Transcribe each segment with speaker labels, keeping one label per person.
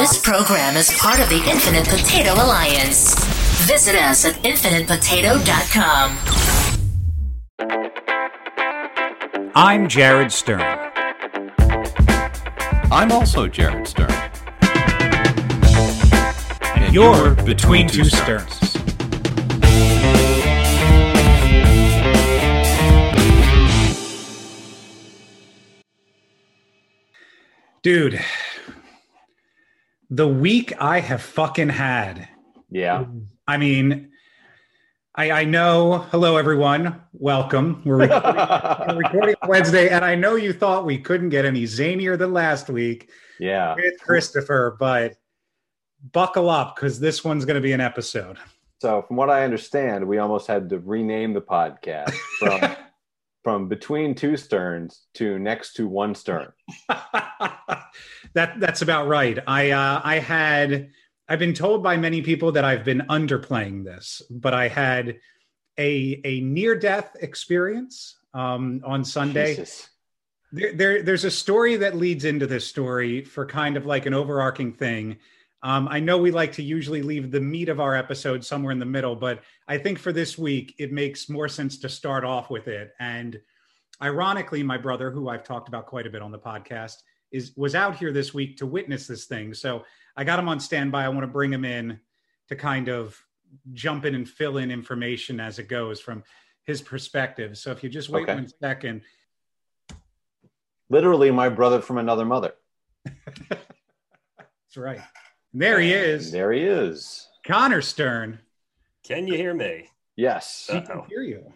Speaker 1: This program is part of the Infinite Potato Alliance. Visit us at infinitepotato.com.
Speaker 2: I'm Jared Stern.
Speaker 3: I'm also Jared Stern.
Speaker 2: And you're Between Two Sterns. Dude, the week I have fucking had.
Speaker 3: Yeah.
Speaker 2: I mean, I, I know. Hello, everyone. Welcome. We're recording, we're recording Wednesday, and I know you thought we couldn't get any zanier than last week
Speaker 3: Yeah.
Speaker 2: with Christopher, but buckle up because this one's going to be an episode.
Speaker 3: So, from what I understand, we almost had to rename the podcast from from between two sterns to next to one stern.
Speaker 2: that that's about right. I uh, I had I've been told by many people that I've been underplaying this, but I had a a near death experience um, on Sunday.
Speaker 3: Jesus.
Speaker 2: There, there there's a story that leads into this story for kind of like an overarching thing. Um, I know we like to usually leave the meat of our episode somewhere in the middle, but I think for this week it makes more sense to start off with it. And ironically, my brother, who I've talked about quite a bit on the podcast, is was out here this week to witness this thing. So I got him on standby. I want to bring him in to kind of jump in and fill in information as it goes from his perspective. So if you just wait
Speaker 3: Okay.
Speaker 2: one second.
Speaker 3: Literally, my brother from another mother.
Speaker 2: That's right. There he
Speaker 3: And
Speaker 2: is.
Speaker 3: There he is.
Speaker 2: Connor Stern.
Speaker 4: Can you hear me?
Speaker 3: Yes.
Speaker 2: We can
Speaker 4: Uh-oh.
Speaker 2: hear you.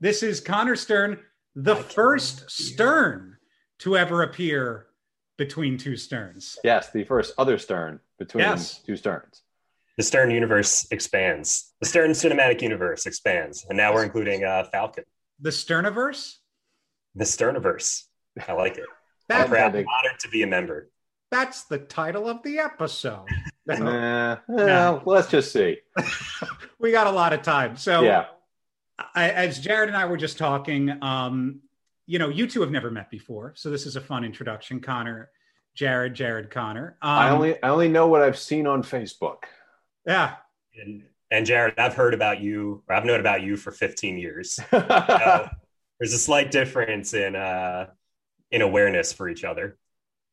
Speaker 2: This is Connor Stern, the
Speaker 4: I
Speaker 2: first. Stern to ever appear between two Sterns.
Speaker 3: Yes. The first other stern between
Speaker 2: Yes.
Speaker 3: two sterns.
Speaker 4: The Stern universe expands. The Stern cinematic universe expands, and now we're including uh, Falcon.
Speaker 2: The Sterniverse?
Speaker 4: The Sterniverse. I like it.
Speaker 2: That,
Speaker 4: I'm proud, honored to be a member.
Speaker 2: that's the title of the episode.
Speaker 3: Nah, well, let's just see.
Speaker 2: we got a lot of time. So,
Speaker 3: Yeah.
Speaker 2: I, as Jared and I were just talking, um, you know, you two have never met before, so this is a fun introduction. Connor, Jared, Jared, Connor. Um,
Speaker 3: I only I only know what I've seen on Facebook.
Speaker 2: yeah,
Speaker 4: And, and Jared, I've heard about you, or I've known about you for 15 years. So there's a slight difference in uh, in awareness for each other.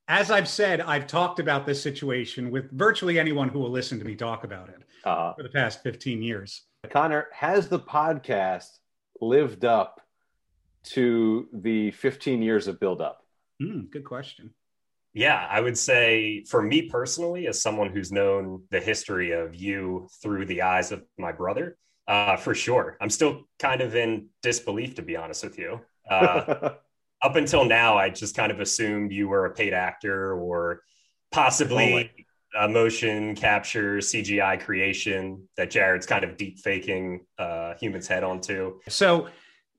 Speaker 2: as I've said, I've talked about this situation with virtually anyone who will listen to me talk about it
Speaker 3: uh,
Speaker 2: for the past 15 years.
Speaker 3: Connor, has the podcast lived up to the 15 years of build up?
Speaker 2: Hmm, good question.
Speaker 4: Yeah, I would say for me personally, as someone who's known the history of you through the eyes of my brother, uh, for sure. I'm still kind of in disbelief, to be honest with you. Uh, up until now, I just kind of assumed you were a paid actor or possibly a motion capture CGI creation that Jared's kind of deep faking uh, human's head onto.
Speaker 2: So,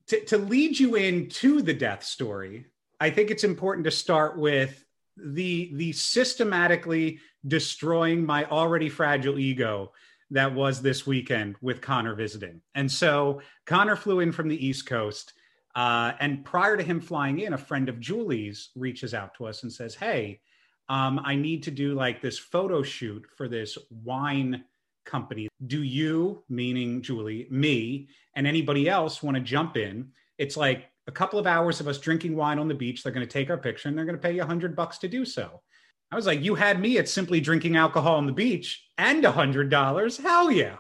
Speaker 2: to, to lead you into the death story, I think it's important to start with the the systematically destroying my already fragile ego that was this weekend with Connor visiting. And so Connor flew in from the East Coast. Uh, and prior to him flying in, a friend of Julie's reaches out to us and says, Hey, um, I need to do like this photo shoot for this wine company. Do you, meaning Julie, me, and anybody else want to jump in? It's like a couple of hours of us drinking wine on the beach. They're going to take our picture and they're going to pay you a hundred bucks to do so. I was like, you had me at simply drinking alcohol on the beach and a hundred dollars. Hell yeah.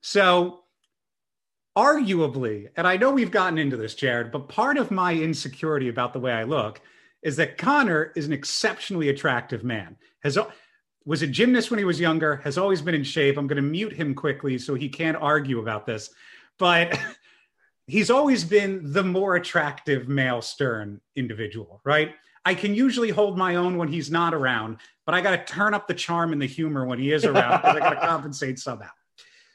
Speaker 2: So arguably, and I know we've gotten into this, Jared, but part of my insecurity about the way I look is that Connor is an exceptionally attractive man. Has was a gymnast when he was younger, has always been in shape. I'm going to mute him quickly so he can't argue about this. But he's always been the more attractive male stern individual, right? I can usually hold my own when he's not around, but I got to turn up the charm and the humor when he is around because I got to compensate somehow.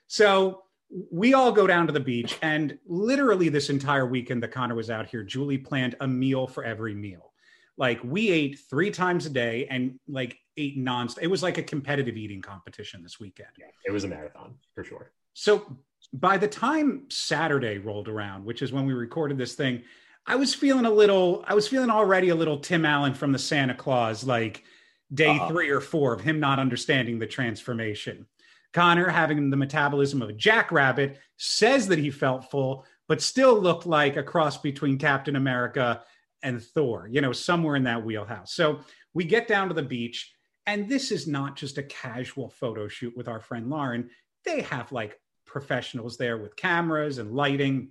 Speaker 2: So we all go down to the beach, and literally this entire weekend that Connor was out here, Julie planned a meal for every meal. Like we ate three times a day and like ate nonstop. It was like a competitive eating competition this weekend.
Speaker 4: Yeah, It was a marathon for sure.
Speaker 2: So by the time Saturday rolled around, which is when we recorded this thing, I was feeling a little, I was feeling already a little Tim Allen from the Santa Claus, like day
Speaker 3: Uh-huh.
Speaker 2: three or four of him not understanding the transformation. Connor, having the metabolism of a jackrabbit, says that he felt full, but still looked like a cross between Captain America and Thor, you know, somewhere in that wheelhouse. So we get down to the beach, and this is not just a casual photo shoot with our friend Lauren. They have like professionals there with cameras and lighting.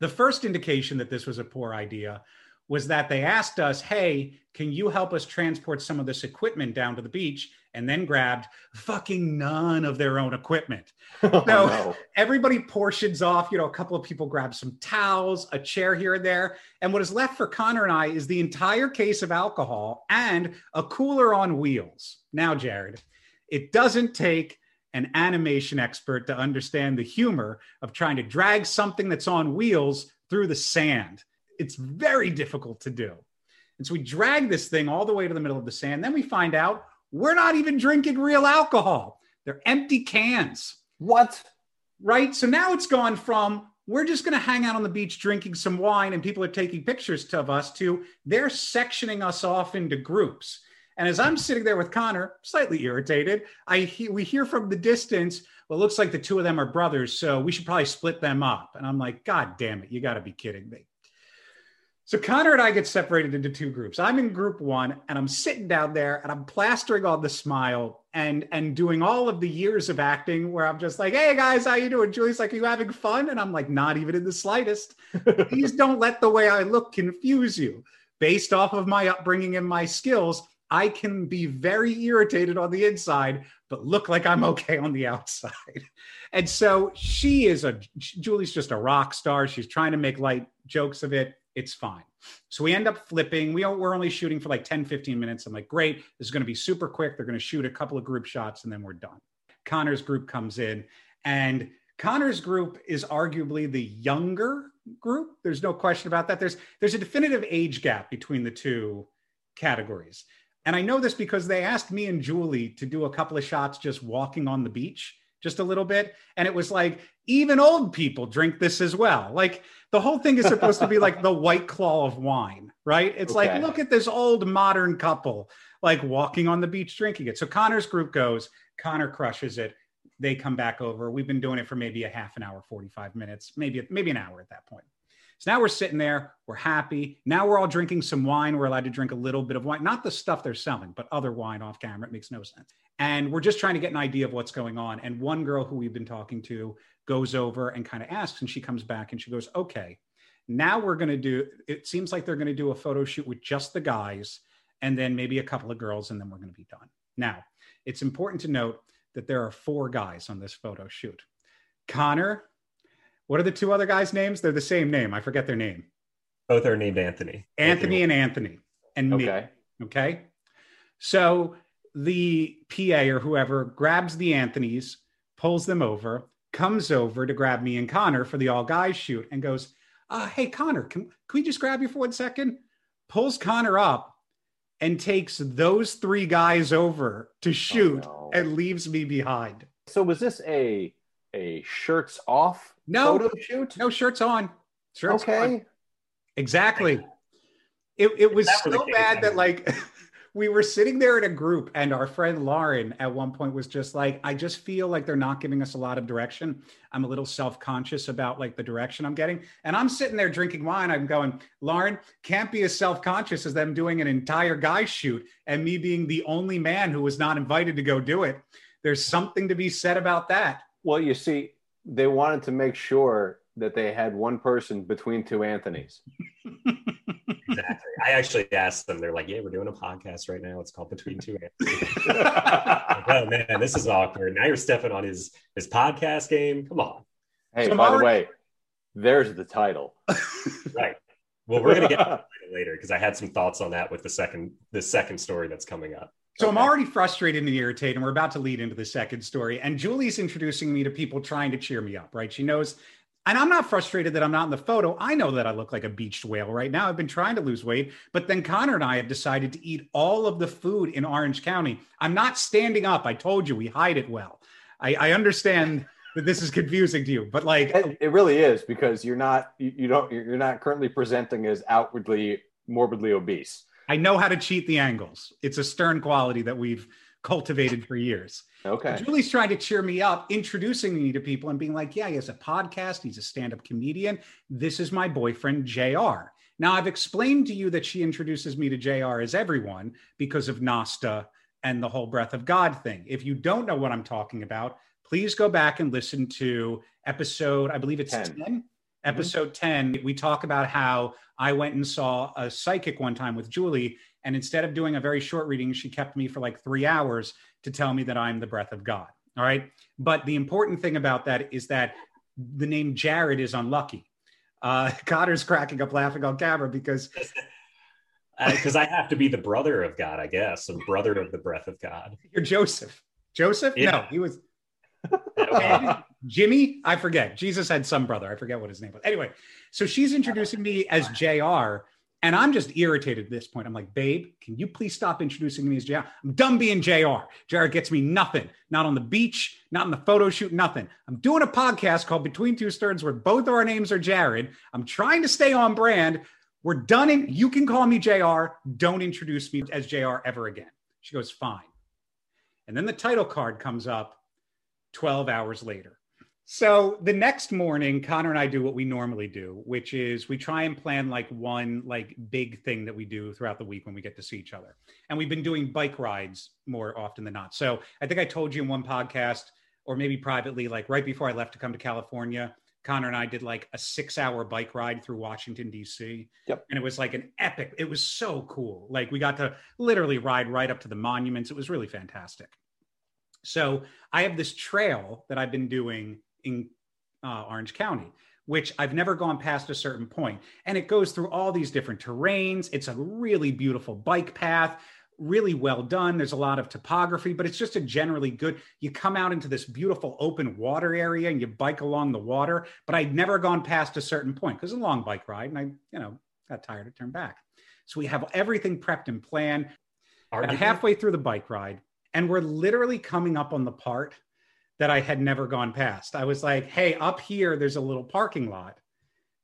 Speaker 2: The first indication that this was a poor idea was that they asked us, Hey, can you help us transport some of this equipment down to the beach? And then grabbed fucking none of their own equipment.
Speaker 3: Oh,
Speaker 2: No.
Speaker 3: no.
Speaker 2: Everybody portions off, you know, a couple of people grab some towels, a chair here and there. And what is left for Connor and I is the entire case of alcohol and a cooler on wheels. Now, Jared, it doesn't take an animation expert to understand the humor of trying to drag something that's on wheels through the sand. It's very difficult to do. And so we drag this thing all the way to the middle of the sand. Then we find out we're not even drinking real alcohol, they're empty cans
Speaker 3: What?
Speaker 2: right? So now it's gone from we're just going to hang out on the beach drinking some wine and people are taking pictures of us to they're sectioning us off into groups. And as I'm sitting there with Connor, slightly irritated, I he- we hear from the distance, well, it looks like the two of them are brothers, so we should probably split them up. And I'm like, God damn it, you got to be kidding me. So Connor and I get separated into two groups. I'm in group one, and I'm sitting down there, and I'm plastering on the smile and and doing all of the years of acting where I'm just like, "Hey guys, how you doing?" Julie's like, "Are you having fun?" And I'm like, "Not even in the slightest." Please don't let the way I look confuse you. Based off of my upbringing and my skills, I can be very irritated on the inside, but look like I'm okay on the outside. And so she is a Julie's just a rock star. She's trying to make light jokes of it. It's fine. So we end up flipping. We we're only shooting for like 10, 15 minutes. I'm like, great. This is going to be super quick. They're going to shoot a couple of group shots and then we're done. Connor's group comes in and Connor's group is arguably the younger group. There's no question about that. There's there's a definitive age gap between the two categories. And I know this because they asked me and Julie to do a couple of shots just walking on the beach just a little bit and it was like even old people drink this as well. Like the whole thing is supposed to be like the white claw of wine, right? It's
Speaker 3: Okay.
Speaker 2: like look at this old modern couple like walking on the beach drinking it. So Connor's group goes, Connor crushes it. They come back over. We've been doing it for maybe a half an hour, 45 minutes, maybe maybe an hour at that point. So now we're sitting there, we're happy. Now we're all drinking some wine. We're allowed to drink a little bit of wine, not the stuff they're selling, but other wine off camera. It makes no sense. And we're just trying to get an idea of what's going on. And one girl who we've been talking to goes over and kind of asks, and she comes back and she goes, Okay, now we're going to do, it seems like they're going to do a photo shoot with just the guys and then maybe a couple of girls, and then we're going to be done. Now, it's important to note that there are four guys on this photo shoot Connor. What are the two other guys' names? They're the same name. I forget their name.
Speaker 4: Both are named Anthony.
Speaker 2: Anthony and Anthony and me.
Speaker 3: Okay.
Speaker 2: Okay. So the PA or whoever grabs the Anthony's, pulls them over, comes over to grab me and Connor for the all guys shoot and goes, uh, Hey, Connor, can, can we just grab you for one second? Pulls Connor up and takes those three guys over to shoot
Speaker 3: no.
Speaker 2: and leaves me behind.
Speaker 3: So was this a a shirts off
Speaker 2: No.
Speaker 3: photo shoot?
Speaker 2: No shirts on. Shirts on.
Speaker 3: okay.
Speaker 2: Exactly. It, it was
Speaker 4: If that were the
Speaker 2: so
Speaker 4: case,
Speaker 2: bad
Speaker 4: I
Speaker 2: that like we were sitting there in a group and our friend Lauren at one point was just like, I just feel like they're not giving us a lot of direction. I'm a little self-conscious about like the direction I'm getting. And I'm sitting there drinking wine. I'm going, Lauren can't be as self-conscious as them doing an entire guy shoot and me being the only man who was not invited to go do it. There's something to be said about that.
Speaker 3: Well, you see, they wanted to make sure that they had one person between two Anthonys.
Speaker 4: Exactly. I actually asked them. They're like, "Yeah, we're doing a podcast right now. It's called Between Two Anthony's." Like, oh man, this is awkward. Now you're stepping on his his podcast game. Come on.
Speaker 3: Hey,
Speaker 2: So
Speaker 3: by the way, there's the title.
Speaker 4: Right. Well, we're gonna get to it later because I had some thoughts on that with the second the second story that's coming up.
Speaker 2: So I'm already frustrated and irritated, and we're about to lead into the second story. And Julie's introducing me to people trying to cheer me up, right? She knows, and I'm not frustrated that I'm not in the photo. I know that I look like a beached whale right now. I've been trying to lose weight, but then Connor and I have decided to eat all of the food in Orange County. I'm not standing up. I told you we hide it well. I, I understand that this is confusing to you, but like,
Speaker 3: It, it really is because you're not you, you don't you're not currently presenting as outwardly morbidly obese.
Speaker 2: I know how to cheat the angles. It's a stern quality that we've cultivated for years.
Speaker 3: Okay.
Speaker 2: Julie's trying to cheer me up, introducing me to people and being like, yeah, he has a podcast. He's a stand up comedian. This is my boyfriend, JR. Now, I've explained to you that she introduces me to JR as everyone because of Nasta and the whole breath of God thing. If you don't know what I'm talking about, please go back and listen to episode, I believe it's 10. 10? Mm-hmm. Episode 10, we talk about how I went and saw a psychic one time with Julie. And instead of doing a very short reading, she kept me for like three hours to tell me that I'm the breath of God. All right. But the important thing about that is that the name Jared is unlucky. Uh, Connor's cracking up laughing on camera because.
Speaker 4: Because I have to be the brother of God, I guess, and brother of the breath of God.
Speaker 2: You're Joseph. Joseph? Yeah. No, he was. Jimmy, I forget. Jesus had some brother. I forget what his name was. Anyway, so she's introducing me as JR, and I'm just irritated at this point. I'm like, babe, can you please stop introducing me as JR? I'm done being JR. JR gets me nothing, not on the beach, not in the photo shoot, nothing. I'm doing a podcast called Between Two Sterns where both of our names are Jared. I'm trying to stay on brand. We're done. In, you can call me JR. Don't introduce me as JR ever again. She goes, fine. And then the title card comes up 12 hours later. So the next morning, Connor and I do what we normally do, which is we try and plan like one like big thing that we do throughout the week when we get to see each other. And we've been doing bike rides more often than not. So I think I told you in one podcast or maybe privately, like right before I left to come to California, Connor and I did like a six hour bike ride through Washington, D.C.
Speaker 3: Yep.
Speaker 2: And it was like an epic, it was so cool. Like we got to literally ride right up to the monuments. It was really fantastic. So I have this trail that I've been doing in uh, Orange County, which I've never gone past a certain point. And it goes through all these different terrains. It's a really beautiful bike path, really well done. There's a lot of topography, but it's just a generally good. You come out into this beautiful open water area and you bike along the water. But I'd never gone past a certain point because it's a long bike ride and I, you know, got tired to turn back. So we have everything prepped and planned. halfway through the bike ride, and we're literally coming up on the part that I had never gone past. I was like, hey, up here, there's a little parking lot.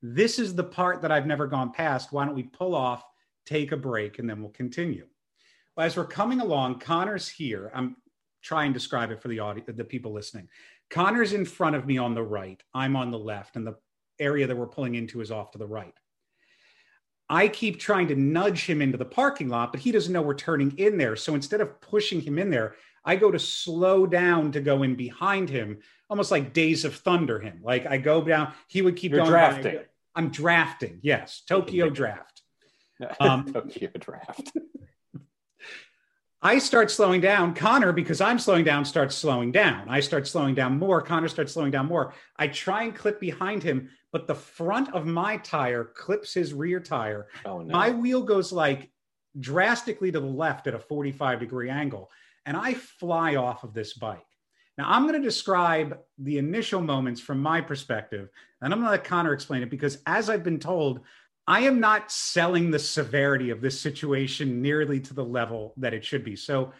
Speaker 2: This is the part that I've never gone past. Why don't we pull off, take a break, and then we'll continue? Well, as we're coming along, Connor's here. I'm trying to describe it for the audience, the people listening. Connor's in front of me on the right. I'm on the left, and the area that we're pulling into is off to the right. I keep trying to nudge him into the parking lot, but he doesn't know we're turning in there. So instead of pushing him in there, I go to slow down to go in behind him, almost like Days of Thunder him. Like I go down, he would keep
Speaker 3: You're
Speaker 2: going.
Speaker 3: drafting.
Speaker 2: I'm drafting. Yes, Tokyo draft. Um,
Speaker 3: Tokyo draft.
Speaker 2: I start slowing down. Connor, because I'm slowing down, starts slowing down. I start slowing down more. Connor starts slowing down more. I try and clip behind him, but the front of my tire clips his rear tire.
Speaker 3: Oh, no.
Speaker 2: My wheel goes like drastically to the left at a 45 degree angle, and I fly off of this bike. Now, I'm going to describe the initial moments from my perspective, and I'm going to let Connor explain it because, as I've been told, I am not selling the severity of this situation nearly to the level that it should be. So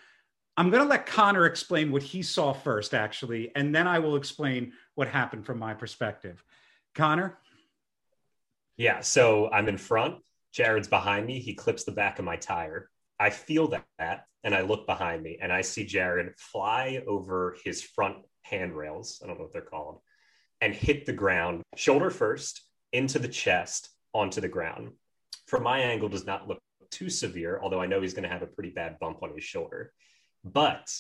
Speaker 2: I'm going to let Connor explain what he saw first, actually, and then I will explain what happened from my perspective. Connor?
Speaker 4: Yeah, so I'm in front. Jared's behind me. He clips the back of my tire. I feel that, and I look behind me, and I see Jared fly over his front handrails. I don't know what they're called, and hit the ground, shoulder first, into the chest onto the ground. From my angle, does not look too severe, although I know he's going to have a pretty bad bump on his shoulder. But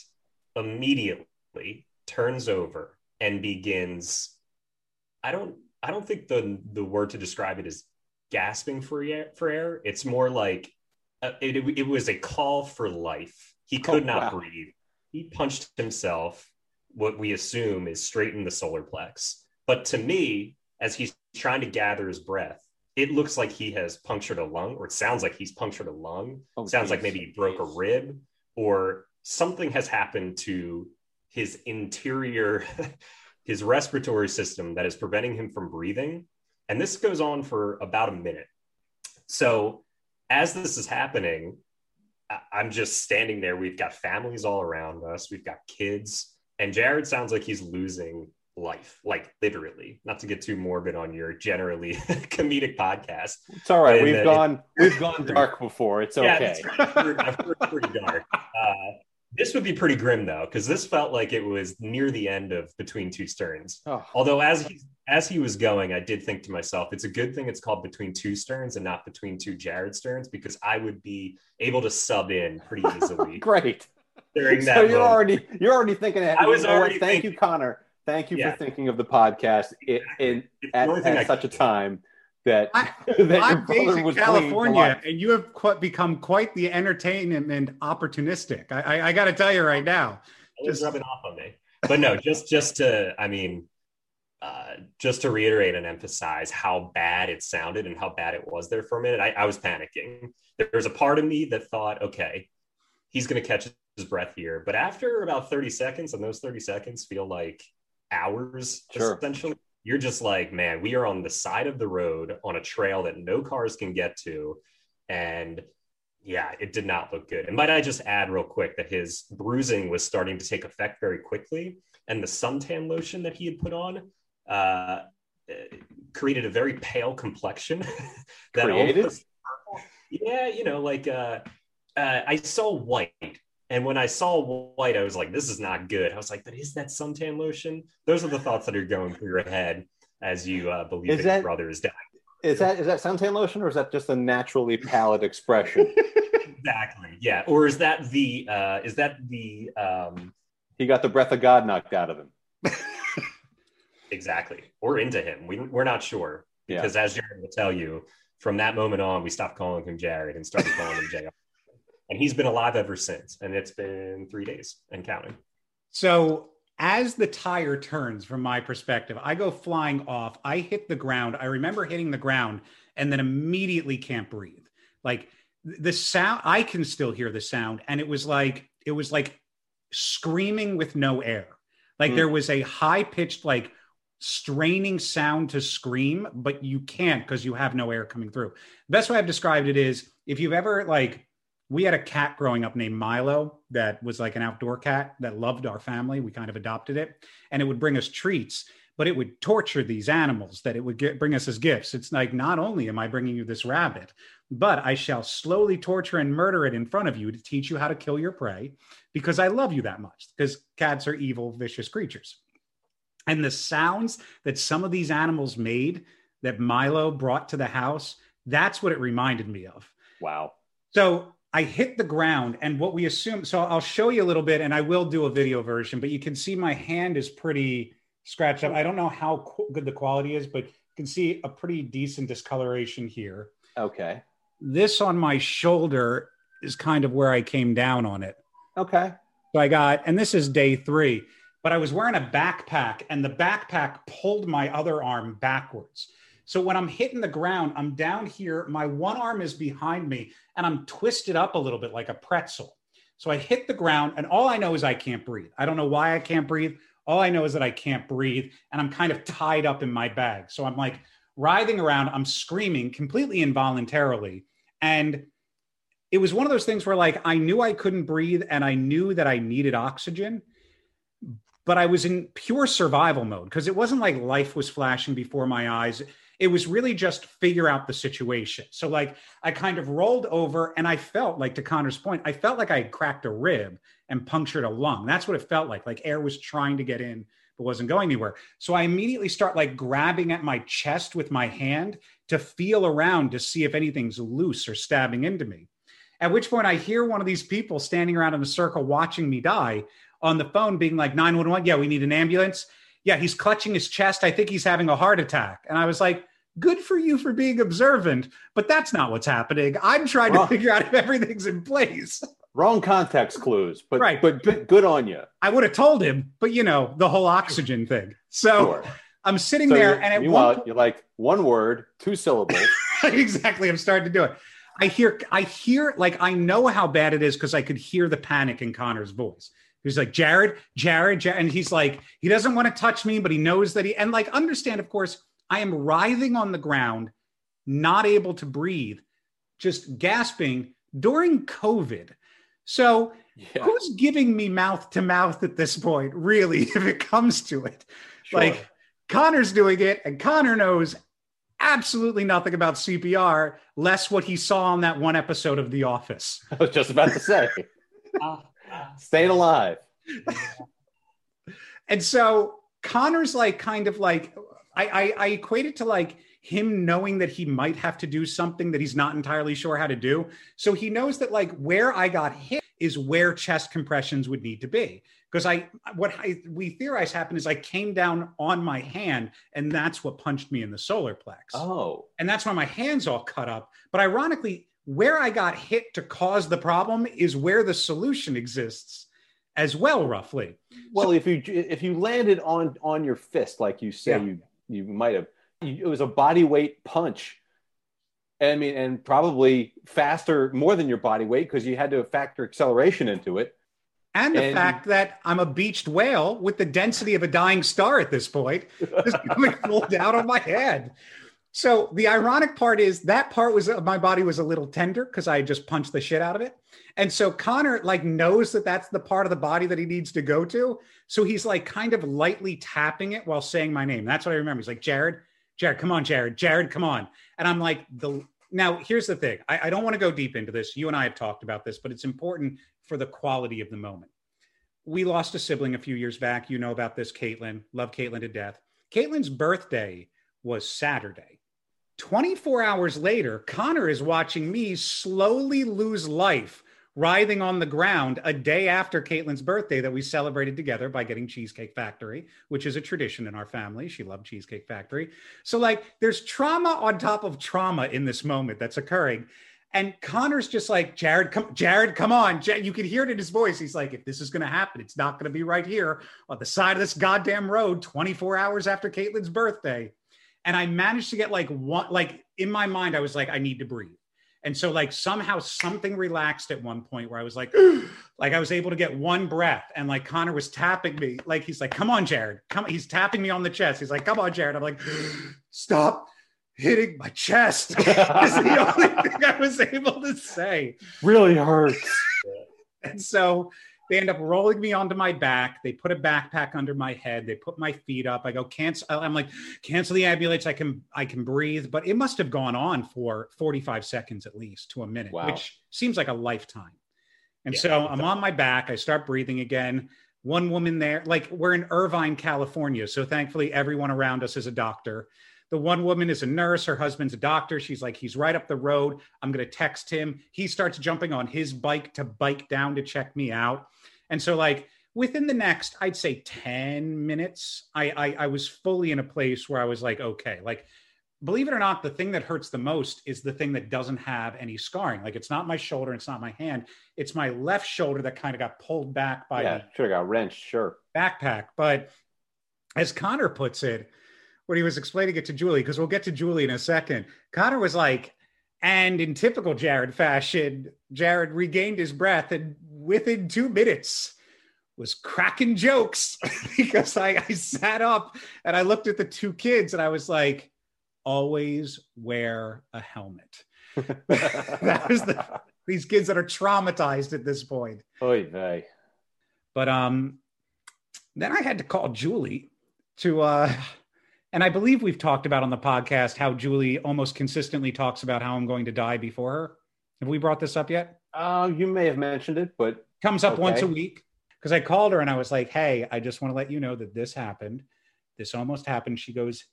Speaker 4: immediately turns over and begins. I don't. I don't think the the word to describe it is gasping for air. For air, it's more like uh, it, it, was a call for life. He could oh, not wow. breathe. He punched himself. What we assume is straight in the solar plex. But to me, as he's trying to gather his breath, it looks like he has punctured a lung, or it sounds like he's punctured a lung. Oh, sounds geez. like maybe he broke a rib, or something has happened to his interior, his respiratory system that is preventing him from breathing. And this goes on for about a minute. So, as this is happening, I'm just standing there. We've got families all around us, we've got kids, and Jared sounds like he's losing life, like literally. Not to get too morbid on your generally comedic podcast.
Speaker 3: It's all right.
Speaker 4: And,
Speaker 3: we've
Speaker 4: uh,
Speaker 3: gone we've gone dark before. It's
Speaker 4: Yeah,
Speaker 3: okay.
Speaker 4: that's- I've heard, I've heard pretty dark. Uh, this would be pretty grim though, because this felt like it was near the end of Between Two Sterns.
Speaker 3: Oh,
Speaker 4: Although as he as he was going, I did think to myself, it's a good thing it's called Between Two Sterns and not Between Two Jared Sterns, because I would be able to sub in pretty easily
Speaker 3: great.
Speaker 4: during that.
Speaker 3: So you're
Speaker 4: moment.
Speaker 3: already you're already thinking ahead.
Speaker 4: I was
Speaker 3: You know
Speaker 4: already
Speaker 3: Thank
Speaker 4: thinking-
Speaker 3: you, Connor. Thank you
Speaker 4: Yeah.
Speaker 3: for thinking of the podcast i- in,
Speaker 4: It's the
Speaker 3: at, at such a time that,
Speaker 2: I-
Speaker 3: that your
Speaker 2: I'm based
Speaker 3: brother
Speaker 2: in
Speaker 3: was
Speaker 2: California, and you have qu- become quite the entertainment and opportunistic. I, I, I got to tell you right now. Just-
Speaker 4: rubbing off on me. But no, just just to, I mean, uh, just to reiterate and emphasize how bad it sounded and how bad it was there for a minute, I, I was panicking. There was a part of me that thought, okay, he's going to catch his breath here. But after about 30 seconds, and those 30 seconds feel like hours,
Speaker 3: Sure.
Speaker 4: essentially, you're just like, man, we are on the side of the road on a trail that no cars can get to. And yeah, it did not look good. And might I just add real quick that his bruising was starting to take effect very quickly, and the suntan lotion that he had put on uh, created a very pale complexion. that
Speaker 3: Created?
Speaker 4: almost- yeah, you know, like uh, uh, I saw white, and when I saw white, I was like, "This is not good." I was like, "But is that suntan lotion?" Those are the thoughts that are going through your head as you uh, believe
Speaker 3: Is
Speaker 4: that,
Speaker 3: that-
Speaker 4: your brother is dead.
Speaker 3: Is that is that suntan lotion or is that just a naturally pallid expression?
Speaker 4: Exactly. Yeah. Or is that the uh, is that the um,
Speaker 3: he got the breath of God knocked out of him.
Speaker 4: Exactly. Or into him. We, we're not sure.
Speaker 3: Yeah.
Speaker 4: Because as Jared will tell you, from that moment on, we stopped calling him Jared and started calling him JR. And he's been alive ever since. And it's been three days and counting.
Speaker 2: So as the tire turns from my perspective, I go flying off. I hit the ground. I remember hitting the ground and then immediately can't breathe. Like the sound, I can still hear the sound. And it was like, it was like screaming with no air. Like
Speaker 3: Hmm.
Speaker 2: there was a high pitched, like straining sound to scream, but you can't because you have no air coming through. Best way I've described it is if you've ever like we had a cat growing up named Milo that was like an outdoor cat that loved our family. We kind of adopted it, and it would bring us treats, but it would torture these animals that it would get, bring us as gifts. It's like, not only am I bringing you this rabbit, but I shall slowly torture and murder it in front of you to teach you how to kill your prey because I love you that much. Because cats are evil, vicious creatures. And the sounds that some of these animals made that Milo brought to the house, that's what it reminded me of.
Speaker 3: Wow.
Speaker 2: So I hit the ground, and what we assume. So I'll show you a little bit, and I will do a video version. But you can see my hand is pretty scratched up. I don't know how qu- good the quality is, but you can see a pretty decent discoloration here.
Speaker 3: Okay.
Speaker 2: This on my shoulder is kind of where I came down on it.
Speaker 3: Okay.
Speaker 2: So I got, and this is day three, but I was wearing a backpack, and the backpack pulled my other arm backwards. So when I'm hitting the ground, I'm down here, my one arm is behind me, and I'm twisted up a little bit like a pretzel. So I hit the ground, and all I know is I can't breathe. I don't know why I can't breathe. All I know is that I can't breathe, and I'm kind of tied up in my bag. So I'm like writhing around, I'm screaming completely involuntarily. And it was one of those things where like I knew I couldn't breathe and I knew that I needed oxygen, but I was in pure survival mode because it wasn't like life was flashing before my eyes. It was really just figure out the situation. So like I kind of rolled over and I felt like to Connor's point, I felt like I had cracked a rib and punctured a lung. That's what it felt like. Like air was trying to get in but wasn't going anywhere. So I immediately start like grabbing at my chest with my hand to feel around to see if anything's loose or stabbing into me. At which point I hear one of these people standing around in a circle watching me die on the phone being like 911, yeah, we need an ambulance. Yeah, he's clutching his chest. I think he's having a heart attack. And I was like, good for you for being observant, but that's not what's happening. I'm trying to figure out if everything's in place.
Speaker 3: Wrong context clues, but
Speaker 2: Right.
Speaker 3: but, but good on you.
Speaker 2: I would have told him, but you know, the whole oxygen thing. So
Speaker 3: Sure.
Speaker 2: I'm sitting
Speaker 3: So
Speaker 2: there and at
Speaker 3: meanwhile,
Speaker 2: one
Speaker 3: you're like one word, two syllables.
Speaker 2: exactly. I'm starting to do it. I hear, I hear, like, I know how bad it is because I could hear the panic in Connor's voice. He's like, Jared, Jared, Jared. And he's like, he doesn't want to touch me, but he knows that he, and like, understand, of course, I am writhing on the ground, not able to breathe, just gasping during COVID. So
Speaker 3: Yeah.
Speaker 2: who's giving me mouth to mouth at this point, really, if it comes to it?
Speaker 3: Sure.
Speaker 2: Like Connor's doing it, and Connor knows absolutely nothing about CPR, less what he saw on that one episode of The Office.
Speaker 3: I was just about to say,
Speaker 4: ah.
Speaker 3: Staying alive.
Speaker 2: And so Connor's like kind of like I, I I equate it to like him knowing that he might have to do something that he's not entirely sure how to do. So he knows that like where I got hit is where chest compressions would need to be. Because I what I we theorize happened is I came down on my hand and that's what punched me in the solar plex.
Speaker 3: Oh,
Speaker 2: And that's why my hands all cut up. But ironically, where I got hit to cause the problem is where the solution exists as well, roughly.
Speaker 3: well, if you if you landed on on your fist like you say
Speaker 2: Yeah.
Speaker 3: you you might have, you, it was a body weight punch. I mean, and probably faster, more than your body weight, because you had to factor acceleration into it.
Speaker 2: And the
Speaker 3: And-
Speaker 2: fact that I'm a beached whale with the density of a dying star at this point, just coming full down on my head. So the ironic part is that part was uh, my body was a little tender because I just punched the shit out of it. And so Connor like knows that that's the part of the body that he needs to go to. So he's like kind of lightly tapping it while saying my name. That's what I remember. He's like, Jared, Jared, come on, Jared, Jared, come on. And I'm like, the now here's the thing. I, I don't want to go deep into this. You and I have talked about this, but it's important for the quality of the moment. We lost a sibling a few years back. You know about this, Caitlin. Love Caitlin to death. Caitlin's birthday was Saturday. 24 hours later, Connor is watching me slowly lose life, writhing on the ground a day after Caitlin's birthday that we celebrated together by getting Cheesecake Factory, which is a tradition in our family. She loved Cheesecake Factory. So, like, there's trauma on top of trauma in this moment that's occurring. And Connor's just like, Jared, come, Jared, come on. You can hear it in his voice. He's like, if this is going to happen, it's not going to be right here on the side of this goddamn road 24 hours after Caitlin's birthday. And I managed to get like one, like in my mind, I was like, I need to breathe. And so, like, somehow something relaxed at one point where I was like, like I was able to get one breath. And like Connor was tapping me. Like, he's like, come on, Jared. Come He's tapping me on the chest. He's like, come on, Jared. I'm like, stop hitting my chest. is the only thing I was able to say.
Speaker 3: Really hurts.
Speaker 2: And so they end up rolling me onto my back. They put a backpack under my head. They put my feet up. I go, cancel. I'm like, cancel the ambulance. I can, I can breathe. But it must have gone on for 45 seconds at least to a minute,
Speaker 3: Wow.
Speaker 2: which seems like a lifetime. And
Speaker 4: Yeah.
Speaker 2: so I'm on my back. I start breathing again. One woman there, like we're in Irvine, California. So thankfully, everyone around us is a doctor. The one woman is a nurse. Her husband's a doctor. She's like, he's right up the road. I'm going to text him. He starts jumping on his bike to bike down to check me out. And so, like, within the next, I'd say 10 minutes, I, I, I was fully in a place where I was like, okay, like, believe it or not, the thing that hurts the most is the thing that doesn't have any scarring. Like, it's not my shoulder, it's not my hand, it's my left shoulder that kind of got pulled back by
Speaker 3: yeah,
Speaker 2: the
Speaker 3: should have got wrenched. Sure.
Speaker 2: backpack. But as Connor puts it, when he was explaining it to Julie, because we'll get to Julie in a second, Connor was like, and in typical Jared fashion, Jared regained his breath and within two minutes was cracking jokes because I, I sat up and I looked at the two kids and I was like, always wear a helmet. that was the these kids that are traumatized at this point.
Speaker 3: Oy vey.
Speaker 2: But um, then I had to call Julie to, uh, and I believe we've talked about on the podcast how Julie almost consistently talks about how I'm going to die before her. Have we brought this up yet?
Speaker 3: Uh, you may have mentioned it, but
Speaker 2: Comes up once a week because I called her and I was like, "Hey, I just want to let you know that this happened. This almost happened." She goes,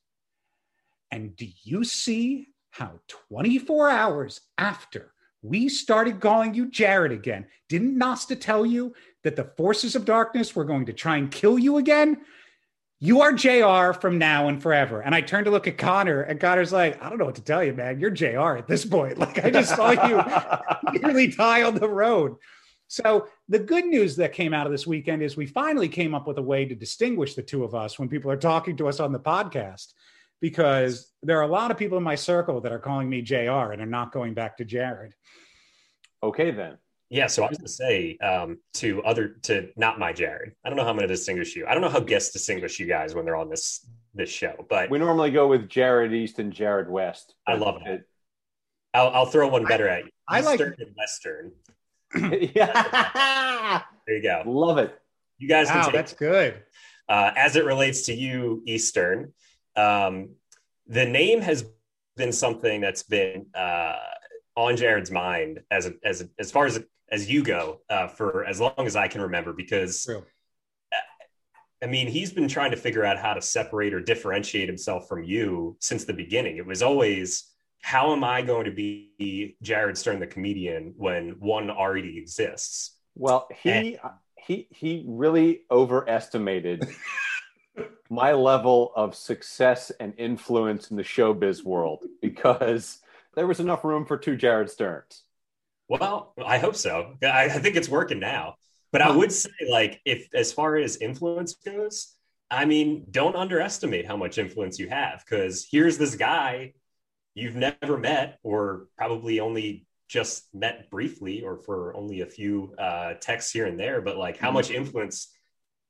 Speaker 2: "And do you see how 24 hours after we started calling you Jared again, didn't Nasta tell you that the forces of darkness were going to try and kill you again? You are JR from now and forever. And I turned to look at Connor, and Connor's like, I don't know what to tell you, man. You're JR at this point. Like, I just saw you nearly die on the road. So, the good news that came out of this weekend is we finally came up with a way to distinguish the two of us when people are talking to us on the podcast, because there are a lot of people in my circle that are calling me JR and are not going back to Jared.
Speaker 3: okay then.
Speaker 4: Yeah, so I was going to say um, to other to not my Jared. I don't know how I'm going to distinguish you. I don't know how guests distinguish you guys when they're on this this show, but
Speaker 3: We normally go with Jared East and Jared West.
Speaker 4: I love it. I'll, I'll throw one better at you.
Speaker 2: I like-
Speaker 4: Eastern and Western.
Speaker 3: yeah,
Speaker 4: There you go.
Speaker 3: love it.
Speaker 4: You guys can
Speaker 2: Wow,
Speaker 4: take
Speaker 2: that's good.
Speaker 4: Uh, as it relates to you, Eastern, um, the name has been something that's been uh, on Jared's mind as a, as a, as far as as you go uh, for as long as I can remember because.
Speaker 2: True.
Speaker 4: I mean, he's been trying to figure out how to separate or differentiate himself from you since the beginning. It was always, how am I going to be Jared Stern, the comedian, when one already exists?
Speaker 3: Well, he he he really overestimated my level of success and influence in the showbiz world because there was enough room for two Jared Sterns.
Speaker 4: Well, I hope so. I, I think it's working now. But I would say, like, if as far as influence goes, I mean, don't underestimate how much influence you have because here's this guy you've never met or probably only just met briefly or for only a few uh, texts here and there. But like, how much influence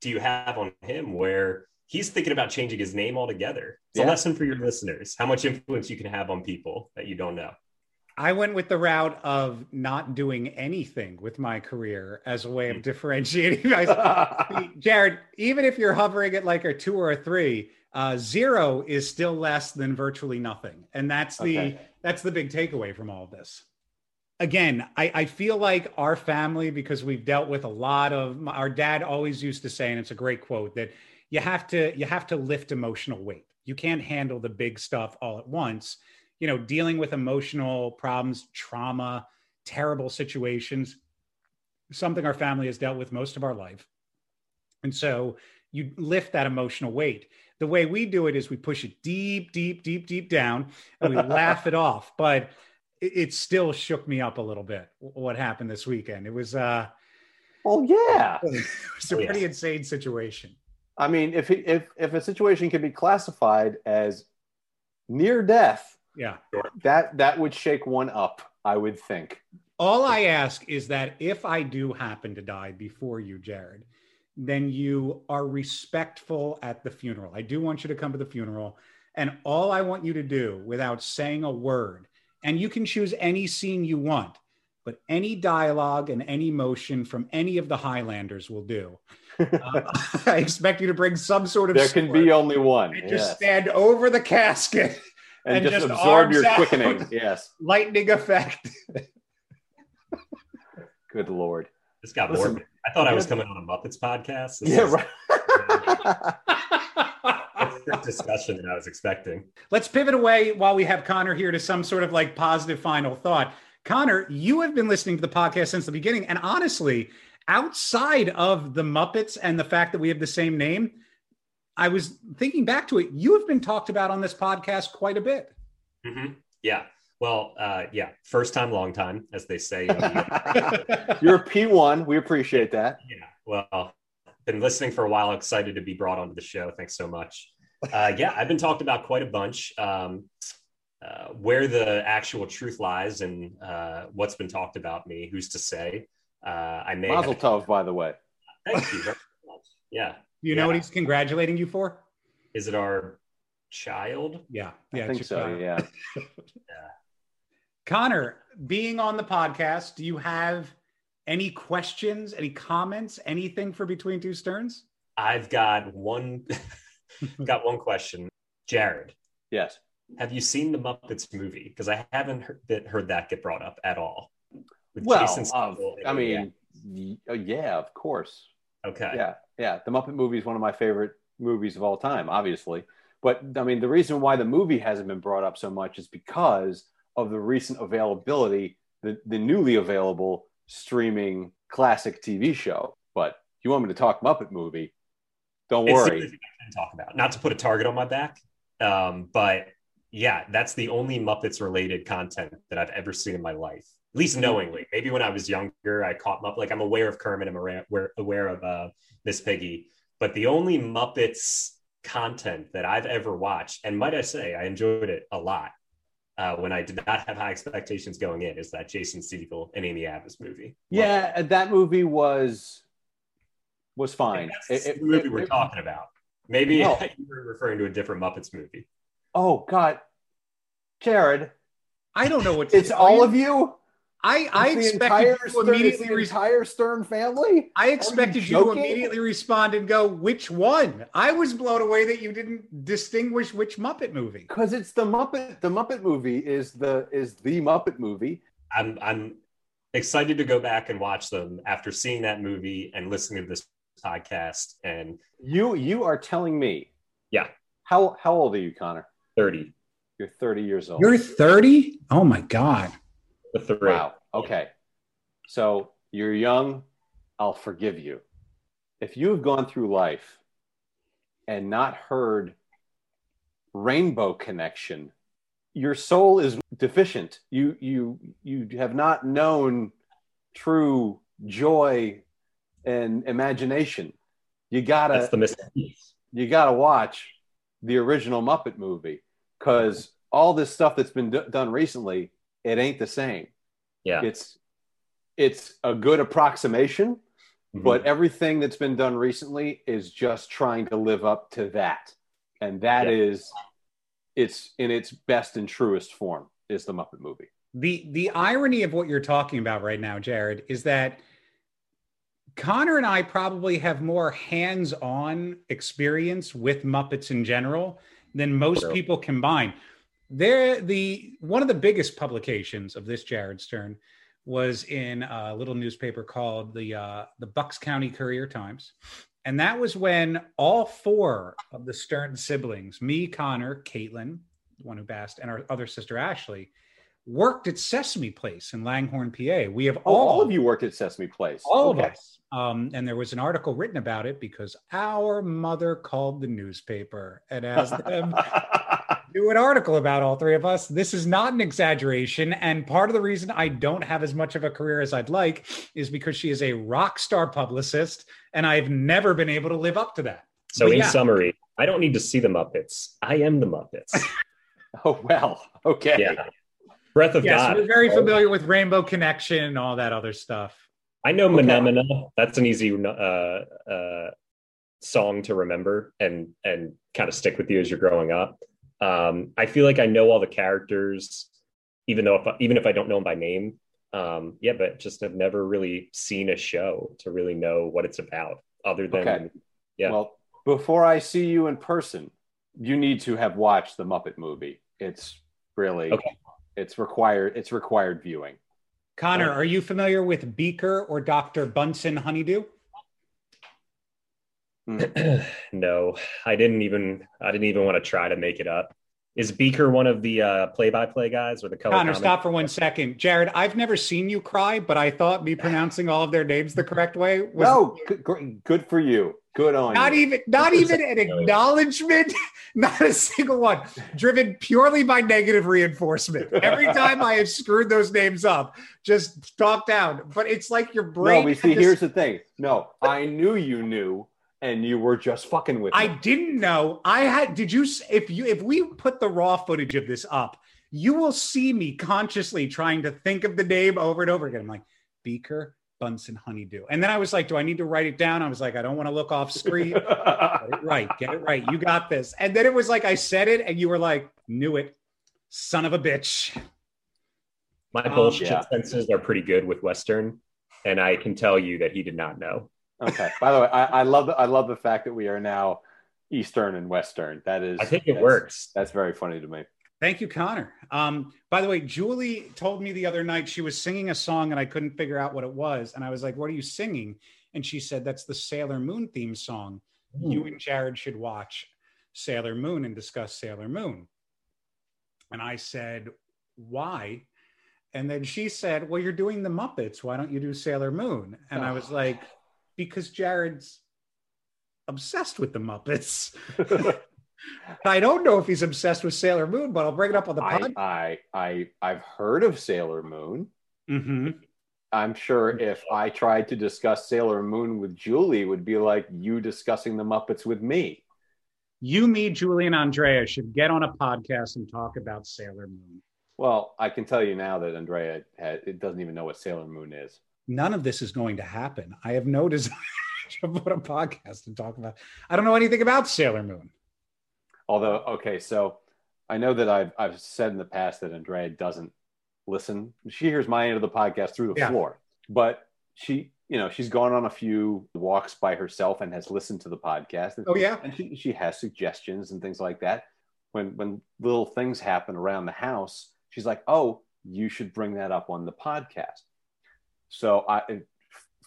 Speaker 4: do you have on him where he's thinking about changing his name altogether? It's
Speaker 3: Yeah.
Speaker 4: a lesson for your listeners how much influence you can have on people that you don't know.
Speaker 2: I went with the route of not doing anything with my career as a way of differentiating myself. Jared, even if you're hovering at like a two or a three, uh, zero is still less than virtually nothing, and that's the
Speaker 3: Okay.
Speaker 2: that's the big takeaway from all of this. Again, I, I feel like our family, because we've dealt with a lot of our dad always used to say, and it's a great quote that you have to you have to lift emotional weight. You can't handle the big stuff all at once. You know, dealing with emotional problems, trauma, terrible situations, something our family has dealt with most of our life. And so you lift that emotional weight. The way we do it is we push it deep, deep, deep, deep down and we laugh it off. But it, it still shook me up a little bit what happened this weekend. It was uh
Speaker 3: well, yeah.
Speaker 2: it was a
Speaker 4: Oh, yeah.
Speaker 2: pretty insane situation.
Speaker 3: I mean, if if if a situation can be classified as near death,
Speaker 2: Yeah.
Speaker 3: that that would shake one up. I would think.
Speaker 2: All I ask is that if I do happen to die before you, Jared, then you are respectful at the funeral. I do want you to come to the funeral. And all I want you to do without saying a word, and you can choose any scene you want, but any dialogue and any motion from any of the Highlanders will do. Uh, I expect you to bring some sort of
Speaker 3: There can be only one.
Speaker 2: and just stand over the casket,
Speaker 3: and,
Speaker 2: and
Speaker 3: just,
Speaker 2: just
Speaker 3: absorb your
Speaker 2: out.
Speaker 3: quickening. Yes.
Speaker 2: lightning effect.
Speaker 3: Good lord.
Speaker 4: This got
Speaker 3: Listen,
Speaker 4: morbid. I thought I was coming on a Muppets podcast. This
Speaker 3: Yeah.
Speaker 4: is
Speaker 3: Right.
Speaker 4: discussion that I was expecting.
Speaker 2: Let's pivot away while we have Connor here to some sort of like positive final thought. Connor, you have been listening to the podcast since the beginning. And honestly, outside of the Muppets and the fact that we have the same name, I was thinking back to it. You have been talked about on this podcast quite a bit.
Speaker 4: Mhm. Yeah. Well, uh, yeah. First time, long time, as they say. In the,
Speaker 3: You're a P1. We appreciate that.
Speaker 4: yeah. Well, been listening for a while. Excited to be brought onto the show. Thanks so much. Uh, yeah, I've been talked about quite a bunch. Um, uh, where the actual truth lies and uh, what's been talked about me, who's to say? Uh, I may.
Speaker 3: Mazel
Speaker 4: have-
Speaker 3: tov, by the way.
Speaker 4: Thank you very much. Yeah.
Speaker 2: you know what he's congratulating you for?
Speaker 4: Is it our child?
Speaker 2: Yeah. Yeah.
Speaker 3: I
Speaker 2: Yeah.
Speaker 3: think so.
Speaker 2: your-
Speaker 3: Yeah.
Speaker 2: Connor, being on the podcast, do you have any questions, any comments, anything for Between Two Sterns?
Speaker 4: I've got one. got one question, Jared.
Speaker 3: Yes.
Speaker 4: Have you seen the Muppets movie? Because I haven't heard that, heard that get brought up at all. With
Speaker 3: Well,
Speaker 4: Jason
Speaker 3: of-
Speaker 4: Segel and
Speaker 3: I
Speaker 4: Amy
Speaker 3: mean, y- uh, yeah, of course.
Speaker 4: Okay.
Speaker 3: Yeah, yeah. The Muppet movie is one of my favorite movies of all time, obviously. But I mean, the reason why the movie hasn't been brought up so much is because of the recent availability, the, the newly available streaming classic TV show. But you want me to talk Muppet movie? Don't
Speaker 4: It's the
Speaker 3: worry.
Speaker 4: I can talk about. Not to put a target on my back, um, but yeah, that's the only Muppets related content that I've ever seen in my life, at least knowingly. Maybe when I was younger, I caught Muppet. Like I'm aware of Kermit, I'm aware, aware of uh, Miss Piggy, but the only Muppets content that I've ever watched, and might I say, I enjoyed it a lot. Uh, when I did not have high expectations going in, is that Jason Segel and Amy Adams movie?
Speaker 3: Yeah, that movie was was fine.
Speaker 4: That's
Speaker 3: It- it-
Speaker 4: the movie
Speaker 3: it-
Speaker 4: we're
Speaker 3: it-
Speaker 4: talking about. Maybe
Speaker 3: No.
Speaker 4: you were referring to a different Muppets movie.
Speaker 3: Oh God, Jared,
Speaker 2: I don't know what to
Speaker 3: it's
Speaker 2: tell
Speaker 3: all of you.
Speaker 2: I, I expected you to
Speaker 3: Stern,
Speaker 2: immediately
Speaker 3: the entire Stern family.
Speaker 2: I expected you to immediately respond and go, which one? I was blown away that you didn't distinguish which Muppet movie.
Speaker 3: Because it's the Muppet. The Muppet movie is the is the Muppet movie.
Speaker 4: I'm I'm excited to go back and watch them after seeing that movie and listening to this podcast. And
Speaker 3: You you are telling me.
Speaker 4: Yeah.
Speaker 3: How how old are you, Connor?
Speaker 4: 30,
Speaker 3: You're 30 years old.
Speaker 2: You're 30? Oh my God.
Speaker 4: The three.
Speaker 3: Wow. Okay. So you're young. I'll forgive you. If you've gone through life and not heard Rainbow Connection, your soul is deficient. You you you have not known true joy and imagination. You gotta
Speaker 4: That's the piece.
Speaker 3: you got to watch the original Muppet movie because all this stuff that's been d- done recently, it ain't the same.
Speaker 4: Yeah.
Speaker 3: It's it's a good approximation,
Speaker 4: Mhm.
Speaker 3: but everything that's been done recently is just trying to live up to that, and that
Speaker 4: Yeah.
Speaker 3: is it's in its best and truest form is the Muppet movie.
Speaker 2: The the irony of what you're talking about right now, Jared, is that Connor and I probably have more hands-on experience with Muppets in general than most
Speaker 4: True.
Speaker 2: people combined. They're the one of the biggest publications of this Jared Stern was in a little newspaper called the uh, the Bucks County Courier Times, and that was when all four of the Stern siblings, me, Connor, Caitlin, the one who passed, and our other sister Ashley, worked at Sesame Place in Langhorne, PA. We have
Speaker 3: Oh,
Speaker 2: all,
Speaker 3: all of you worked at Sesame Place.
Speaker 2: all
Speaker 3: Okay.
Speaker 2: of us. Um, and there was an article written about it because our mother called the newspaper and asked them do an article about all three of us. This is not an exaggeration. And part of the reason I don't have as much of a career as I'd like is because she is a rock star publicist, and I've never been able to live up to that.
Speaker 4: So,
Speaker 2: But
Speaker 4: in
Speaker 2: yeah.
Speaker 4: summary, I don't need to see the Muppets. I am the Muppets.
Speaker 3: oh well. Okay.
Speaker 4: Yeah. Breath of
Speaker 2: Yes,
Speaker 4: God.
Speaker 2: we're very familiar with Rainbow Connection and all that other stuff.
Speaker 4: I know
Speaker 3: Okay.
Speaker 4: Mahna Mahna. That's an easy uh, uh, song to remember and and kind of stick with you as you're growing up. Um, I feel like I know all the characters, even though if I, even if I don't know them by name. Um, yeah, but just have never really seen a show to really know what it's about, other than
Speaker 3: Okay.
Speaker 4: Yeah.
Speaker 3: Well, before I see you in person, you need to have watched the Muppet movie. It's really
Speaker 4: Okay.
Speaker 3: it's required it's required viewing.
Speaker 2: Connor,
Speaker 4: Uh,
Speaker 2: are you familiar with Beaker or Dr. Bunsen Honeydew?
Speaker 4: no, I didn't even I didn't even want to try to make it up. Is Beaker one of the uh, play-by-play guys or the color?
Speaker 2: Connor,
Speaker 4: comment-
Speaker 2: stop for one second. Jared, I've never seen you cry, but I thought me pronouncing all of their names the correct way was
Speaker 3: no, good, good- good for you. Good on you.
Speaker 2: not
Speaker 3: you.
Speaker 2: even not even an acknowledgement, not a single one, driven purely by negative reinforcement. Every time I have screwed those names up, just talk down. But it's like your brain.
Speaker 3: no, we see.
Speaker 2: this-
Speaker 3: Here's the thing. No, I knew you knew, and you were just fucking with me.
Speaker 2: I
Speaker 3: me.
Speaker 2: didn't know. I had. Did you? If you if we put the raw footage of this up, you will see me consciously trying to think of the name over and over again. I'm like Beaker Bunsen Honeydew, and then I was like, do I need to write it down? I was like, I don't want to look off screen. Get it right. Get it right. You got this. And then it was like I said it, and you were like, knew it, son of a bitch.
Speaker 4: My
Speaker 2: Um,
Speaker 4: bullshit
Speaker 3: yeah.
Speaker 4: senses are pretty good with Western, and I can tell you that he did not know.
Speaker 3: Okay. By the way, I, I love the, I love the fact that we are now Eastern and Western. That is.
Speaker 4: I think it
Speaker 3: that's-
Speaker 4: works.
Speaker 3: That's very funny to me.
Speaker 2: Thank you, Connor. Um, by the way, Julie told me the other night she was singing a song and I couldn't figure out what it was. And I was like, What are you singing? And she said, That's the Sailor Moon theme song. You and Jared should watch Sailor Moon and discuss Sailor Moon. And I said, Why? And then she said, Well, you're doing the Muppets. Why don't you do Sailor Moon? And I was like, Because Jared's obsessed with the Muppets. I don't know if he's obsessed with Sailor Moon, but I'll bring it up on the
Speaker 3: I,
Speaker 2: pod.
Speaker 3: I I I've heard of Sailor Moon.
Speaker 2: hmm
Speaker 3: I'm sure if I tried to discuss Sailor Moon with Julie, it would be like you discussing the Muppets with me.
Speaker 2: You, me, Julie, and Andrea should get on a podcast and talk about Sailor Moon.
Speaker 3: Well, I can tell you now that Andrea had, it doesn't even know what Sailor Moon is.
Speaker 2: None of this is going to happen. I have no desire to put a podcast and talk about. I don't know anything about Sailor Moon.
Speaker 3: Although, okay, so I know that I've I've said in the past that Andrea doesn't listen. She hears my end of the podcast through the
Speaker 2: Yeah.
Speaker 3: floor, but she, you know, she's gone on a few walks by herself and has listened to the podcast. And,
Speaker 2: Oh yeah.
Speaker 3: and she, she has suggestions and things like that. When when little things happen around the house, she's like, "Oh, you should bring that up on the podcast." So I,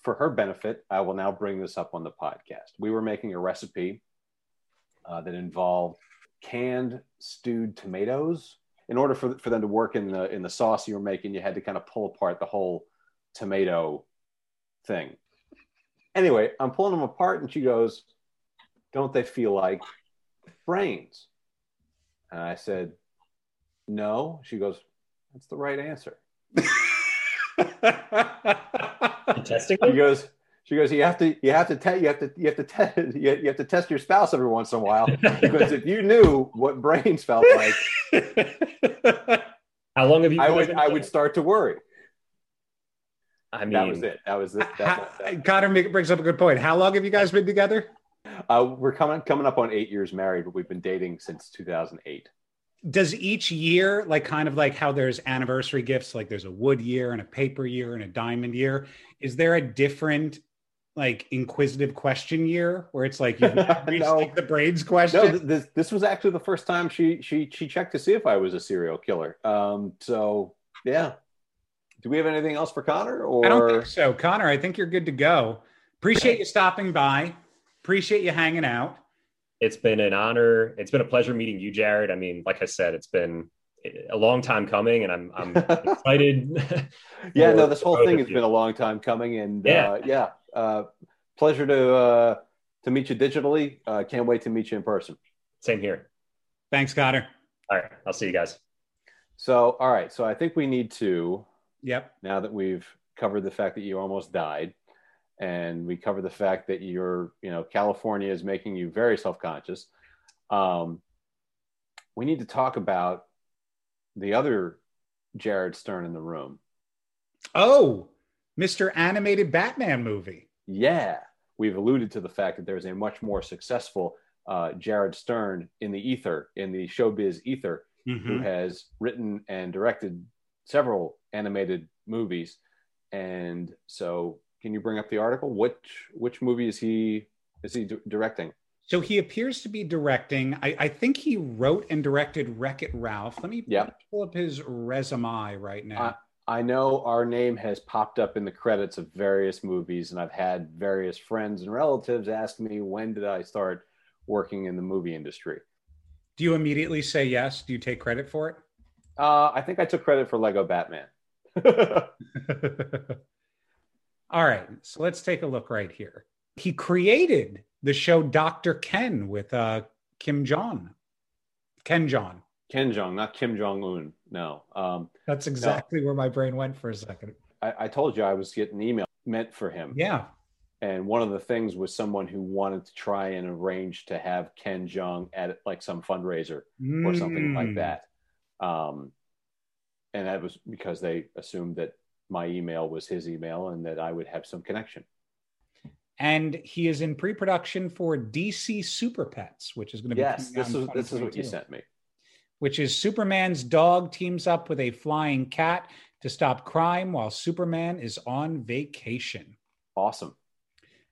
Speaker 3: for her benefit, I will now bring this up on the podcast. We were making a recipe uh, that involved canned stewed tomatoes. In order for, for them to work in the in the sauce you were making, you had to kind of pull apart the whole tomato thing. Anyway, I'm pulling them apart, and she goes, "Don't they feel like brains?" And I said, "No." She goes, "That's the right answer." She goes, she goes, you have to, you have to test, you have to, you have to test, you have to test your spouse every once in a while because if you knew what brains felt like,
Speaker 4: How long have you?
Speaker 3: I would, I would start to worry.
Speaker 4: I mean,
Speaker 3: That was it. That was it. That,
Speaker 2: Uh, Connor brings up a good point. How long have you guys been together?
Speaker 3: uh, we're coming, coming up on eight years married, but we've been dating since 2008.
Speaker 2: Does each year, like kind of like how there's anniversary gifts, like there's a wood year and a paper year and a diamond year, is there a different like inquisitive question year where it's like you've now reached
Speaker 3: No.
Speaker 2: like the braids question?
Speaker 3: No, this, this was actually the first time she, she, she checked to see if I was a serial killer. Um, so yeah. Do we have anything else for Connor or?
Speaker 2: I don't think so. Connor, I think you're good to go. Appreciate you stopping by. Appreciate you hanging out.
Speaker 4: It's been an honor. It's been a pleasure meeting you, Jared. I mean, like I said, it's been a long time coming, and I'm I'm excited.
Speaker 3: yeah, no, this whole thing has
Speaker 4: you.
Speaker 3: been a long time coming, and
Speaker 4: Yeah.
Speaker 3: uh, yeah, uh, pleasure to uh, to meet you digitally. Uh, can't wait to meet you in person.
Speaker 4: Same here.
Speaker 2: Thanks, Connor.
Speaker 4: All right, I'll see you guys.
Speaker 3: So, all right, so I think we need to
Speaker 2: Yep.
Speaker 3: now that we've covered the fact that you almost died, and we cover the fact that you're, you know, California is making you very self conscious. Um, we need to talk about the other Jared Stern in the room.
Speaker 2: Oh, Mr. Animated Batman movie.
Speaker 3: yeah, we've alluded to the fact that there's a much more successful uh, Jared Stern in the ether, in the showbiz ether, who has written and directed several animated movies. And so, can you bring up the article? Which which movie is he is he d- directing?
Speaker 2: So he appears to be directing. I, I think he wrote and directed Wreck It Ralph. Let me,
Speaker 3: Yeah.
Speaker 2: pull up his resume right now.
Speaker 3: I know our name has popped up in the credits of various movies, and I've had various friends and relatives ask me when did I start working in the movie industry.
Speaker 2: Do you immediately say yes? Do you take credit for it?
Speaker 3: Uh, I think I took credit for Lego Batman.
Speaker 2: All right, so let's take a look right here. He created the show Dr. Ken with uh, Kim Jong. Ken Jeong.
Speaker 3: Ken Jeong, not Kim Jong Un. No. Um,
Speaker 2: That's exactly where my brain went for a second.
Speaker 3: I, I told you I was getting email meant for him.
Speaker 2: Yeah.
Speaker 3: And one of the things was someone who wanted to try and arrange to have Ken Jeong at like some fundraiser or something like
Speaker 2: Mm.
Speaker 3: that. Um, and that was because they assumed that my email was his email and that I would have some connection.
Speaker 2: And he is in pre-production for DC Super Pets, which is going to be
Speaker 3: Yes, this is this is what you sent me.
Speaker 2: which is Superman's dog teams up with a flying cat to stop crime while Superman is on vacation.
Speaker 3: Awesome.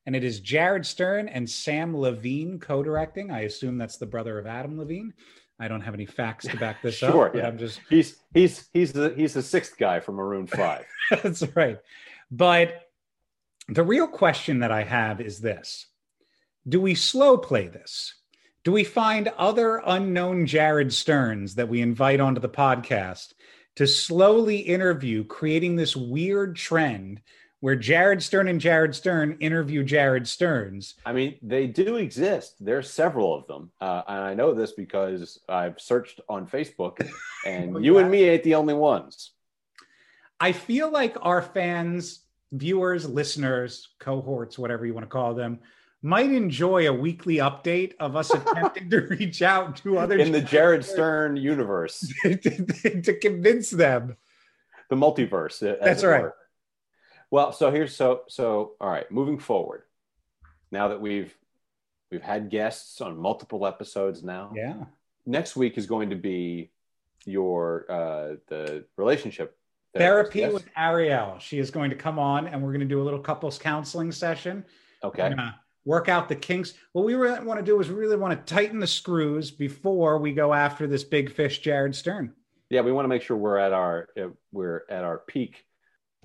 Speaker 2: And it is Jared Stern and Sam Levine co-directing. I assume that's the brother of Adam Levine. I don't have any facts to back this
Speaker 3: Sure,
Speaker 2: up,
Speaker 3: yeah.
Speaker 2: I'm just
Speaker 3: He's he's he's the he's the sixth guy from Maroon Five.
Speaker 2: that's right. But the real question that I have is this Do we slow play this? Do we find other unknown Jared Sterns that we invite onto the podcast to slowly interview, creating this weird trend where Jared Stern and Jared Stern interview Jared Sterns?
Speaker 3: I mean, they do exist. There's several of them, uh, and I know this because I've searched on Facebook, and
Speaker 2: Oh,
Speaker 3: you and me ain't the only ones.
Speaker 2: I feel like our fans, viewers, listeners, cohorts, whatever you want to call them, might enjoy a weekly update of us attempting to reach out to others
Speaker 3: In the Jared Stern universe,
Speaker 2: to, to convince them.
Speaker 3: the multiverse. as
Speaker 2: That's right.
Speaker 3: were. Well, so here's so so. All right, moving forward. Now that we've we've had guests on multiple episodes now,
Speaker 2: Yeah.
Speaker 3: next week is going to be your uh, the relationship
Speaker 2: Therapy
Speaker 3: yes.
Speaker 2: with Ariel. She is going to come on and we're going to do a little couples counseling session.
Speaker 3: Okay.
Speaker 2: We're going to work out the kinks. What we really want to do is we really want to tighten the screws before we go after this big fish, Jared Stern.
Speaker 3: Yeah, we want to make sure we're at our uh, we're at our peak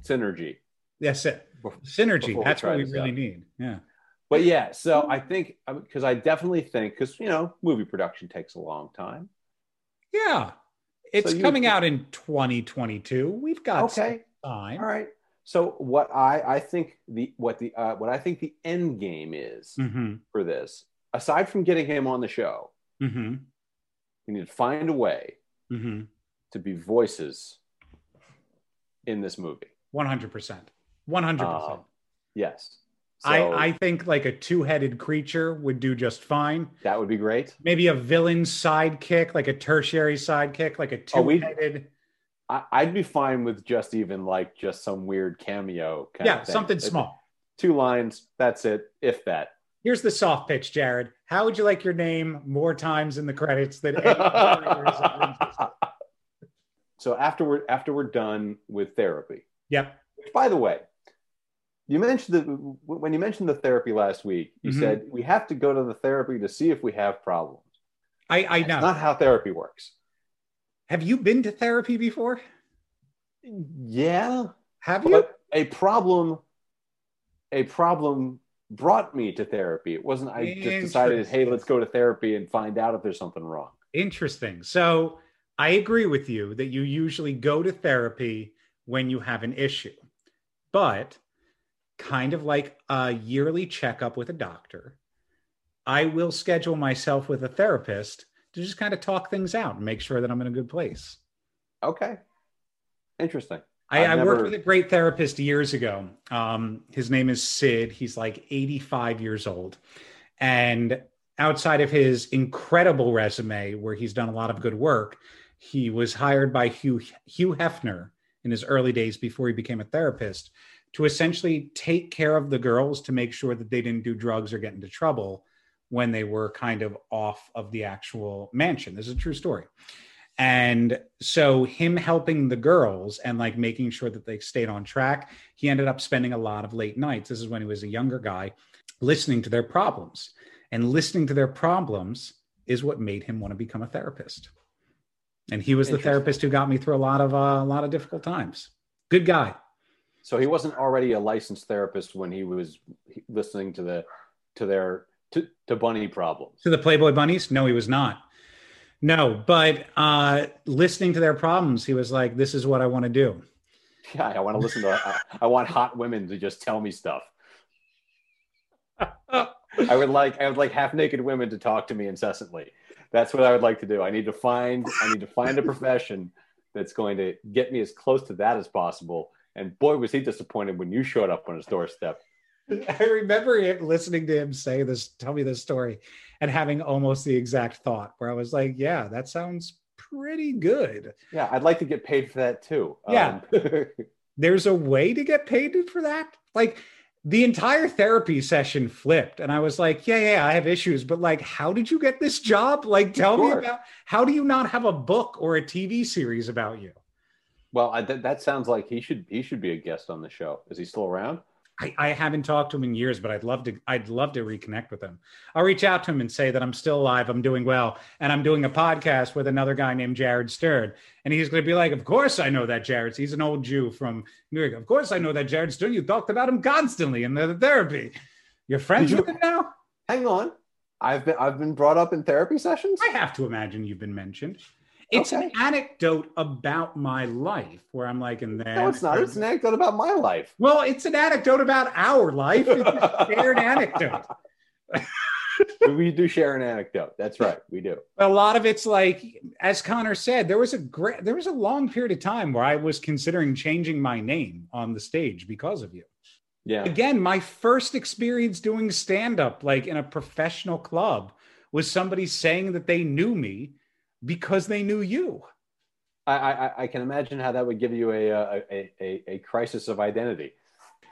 Speaker 3: synergy.
Speaker 2: That's it. Synergy. That's what we really
Speaker 3: out.
Speaker 2: need. Yeah.
Speaker 3: But yeah, so I think because I definitely think because you know movie production takes a long time.
Speaker 2: Yeah. It's
Speaker 3: So
Speaker 2: coming out in 2022. We've got some
Speaker 3: Okay,
Speaker 2: time.
Speaker 3: all right. So what I I think the what the uh, what I think the end game is
Speaker 2: Mm-hmm.
Speaker 3: for this, aside from getting him on the show,
Speaker 2: Mm-hmm.
Speaker 3: we need to find a way
Speaker 2: Mm-hmm.
Speaker 3: to be voices in this movie.
Speaker 2: 100%. 100%.
Speaker 3: Um, Yes. So
Speaker 2: I, I think like a two-headed creature would do just fine.
Speaker 3: that would be great.
Speaker 2: Maybe a villain sidekick, like a tertiary sidekick, like a
Speaker 3: Oh,
Speaker 2: two-headed.
Speaker 3: I, I'd be fine with just even like just some weird cameo. Kind
Speaker 2: yeah, something
Speaker 3: It's
Speaker 2: small.
Speaker 3: Two lines. That's it. If that.
Speaker 2: Here's the soft pitch, Jared. How would you like your name more times in the credits than
Speaker 3: so after we're after we're done with therapy,
Speaker 2: Yep.
Speaker 3: which by the way, you mentioned that when you mentioned the therapy last week, you
Speaker 2: Mhm.
Speaker 3: said we have to go to the therapy to see if we have problems.
Speaker 2: I, I know.
Speaker 3: That's not how therapy works.
Speaker 2: Have you been to therapy before?
Speaker 3: Yeah,
Speaker 2: Have you?
Speaker 3: but a problem, a problem brought me to therapy. It wasn't. I just decided, hey, let's go to therapy and find out if there's something wrong.
Speaker 2: Interesting. So I agree with you that you usually go to therapy when you have an issue, but kind of like a yearly checkup with a doctor, I will schedule myself with a therapist to just kind of talk things out and make sure that I'm in a good place.
Speaker 3: Okay, interesting.
Speaker 2: I, I worked with a great therapist years ago. Um, his name is Sid. He's like 85 years old. And outside of his incredible resume, where he's done a lot of good work, he was hired by Hugh, Hugh Hefner in his early days before he became a therapist to essentially take care of the girls to make sure that they didn't do drugs or get into trouble when they were kind of off of the actual mansion. This is a true story. And so, him helping the girls and like making sure that they stayed on track, he ended up spending a lot of late nights. This is when he was a younger guy, listening to their problems. And listening to their problems is what made him want to become a therapist. And he was the therapist who got me through a lot of uh, a lot of difficult times. Good guy.
Speaker 3: So he wasn't already a licensed therapist when he was listening to the to their to, to bunny problems.
Speaker 2: To the Playboy Bunnies? No, he was not. No, but uh, listening to their problems, he was like, "This is what I want to do."
Speaker 3: Yeah, I want to listen to. I, I want hot women to just tell me stuff. I would like I would like half naked women to talk to me incessantly. That's what I would like to do. I need to find I need to find a profession that's going to get me as close to that as possible. And boy, was he disappointed when you showed up on his doorstep.
Speaker 2: I remember listening to him say this, tell me this story, and having almost the exact thought where I was like, "Yeah, that sounds pretty good."
Speaker 3: Yeah, I'd like to get paid for that too.
Speaker 2: Yeah.
Speaker 3: Um,
Speaker 2: There's a way to get paid for that. Like the entire therapy session flipped, and I was like, "Yeah, yeah, I have issues, but like, how did you get this job? Like, tell me about how do you not have a book or a TV series about you?"
Speaker 3: Well, I, that, that sounds like he should he should be a guest on the show. Is he still around?
Speaker 2: I, I haven't talked to him in years, but I'd love to. I'd love to reconnect with him. I'll reach out to him and say that I'm still alive, I'm doing well, and I'm doing a podcast with another guy named Jared Stern. And he's going to be like, "Of course I know that Jared. He's an old Jew from New York. Of course I know that Jared Stern. You talked about him constantly in the, the therapy. You're friends
Speaker 3: you-
Speaker 2: with him now.
Speaker 3: Hang on. I've been I've been brought up in therapy sessions.
Speaker 2: I have to imagine you've been mentioned. It's an anecdote about my life where I'm like, and then
Speaker 3: No, it's not. It's an anecdote about my life.
Speaker 2: well, it's an anecdote about our life. It's a shared anecdote.
Speaker 3: we do share an anecdote. That's right. We do.
Speaker 2: a lot of it's like as connor said there was a great there was a long period of time where i was considering changing my name on the stage because of you
Speaker 3: Yeah.
Speaker 2: again my first experience doing stand up like in a professional club was somebody saying that they knew me because they knew you
Speaker 3: I, I, I can imagine how that would give you a, a, a, a, crisis of identity.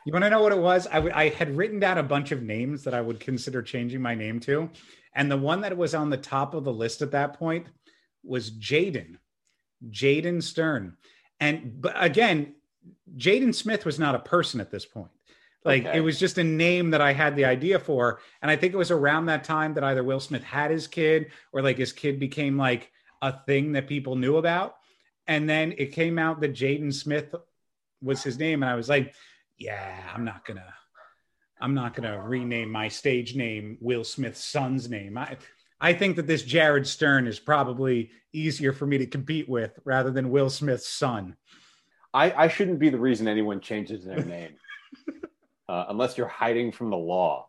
Speaker 2: you want to know what it was I, w- I had written down a bunch of names that i would consider changing my name to and the one that was on the top of the list at that point was jaden jaden stern And but again, Jaden Smith was not a person at this point. Like
Speaker 3: Okay.
Speaker 2: it was just a name that I had the idea for. And I think it was around that time that either Will Smith had his kid or like his kid became like a thing that people knew about. And then it came out that Jaden Smith was his name. And I was like, yeah, I'm not gonna, I'm not gonna rename my stage name Will Smith's son's name. I I think that this Jared Stern is probably easier for me to compete with rather than Will Smith's son.
Speaker 3: I, I shouldn't be the reason anyone changes their name, uh, unless you're hiding from the law.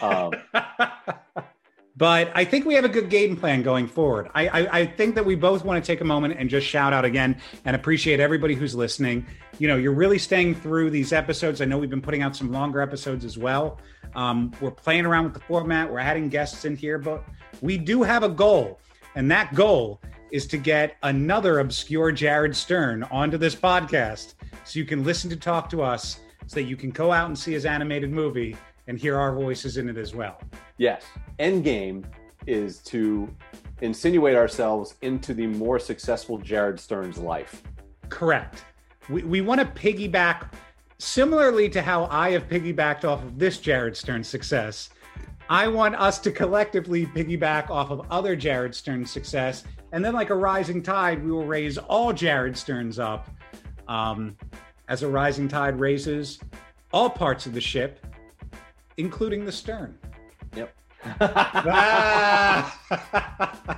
Speaker 3: Um,
Speaker 2: but I think we have a good game plan going forward. I, I, I think that we both want to take a moment and just shout out again and appreciate everybody who's listening. You know, you're really staying through these episodes. I know we've been putting out some longer episodes as well. Um, we're playing around with the format, we're adding guests in here, but we do have a goal. And that goal is to get another obscure Jared Stern onto this podcast so you can listen to talk to us so that you can go out and see his animated movie and hear our voices in it as well.
Speaker 3: yes, end game is to insinuate ourselves into the more successful Jared Stern's life.
Speaker 2: Correct. We, we want to piggyback similarly to how I have piggybacked off of this Jared Stern success. I want us to collectively piggyback off of other Jared Stern success. And then, like a rising tide, we will raise all Jared Sterns up. Um, as a rising tide raises all parts of the ship, including the stern.
Speaker 3: Yep.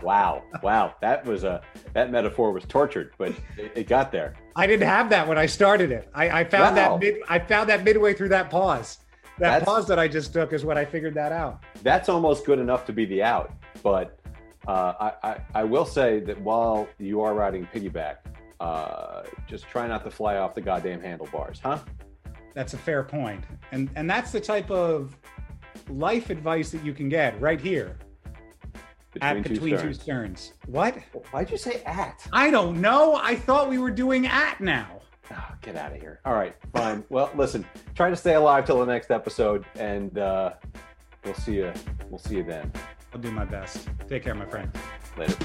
Speaker 3: Wow, wow, that was a that metaphor was tortured, but it, it got there.
Speaker 2: I didn't have that when I started it. I, I found
Speaker 3: Wow.
Speaker 2: that mid, I found that midway through that pause. That
Speaker 3: That's-
Speaker 2: pause that I just took is when I figured that out.
Speaker 3: That's almost good enough to be the out. But uh, I, I I will say that while you are riding piggyback, uh, just try not to fly off the goddamn handlebars, huh?
Speaker 2: That's a fair point. And and that's the type of life advice that you can get right here between at two Between Two Sterns. What?
Speaker 3: Why'd you say at?
Speaker 2: I don't know. I thought we were doing at now.
Speaker 3: Oh, get out of here. All right, fine. well, listen, try to stay alive till the next episode, and uh, we'll see you. We'll see you then.
Speaker 2: I'll do my best. Take care, my friend.
Speaker 3: Later.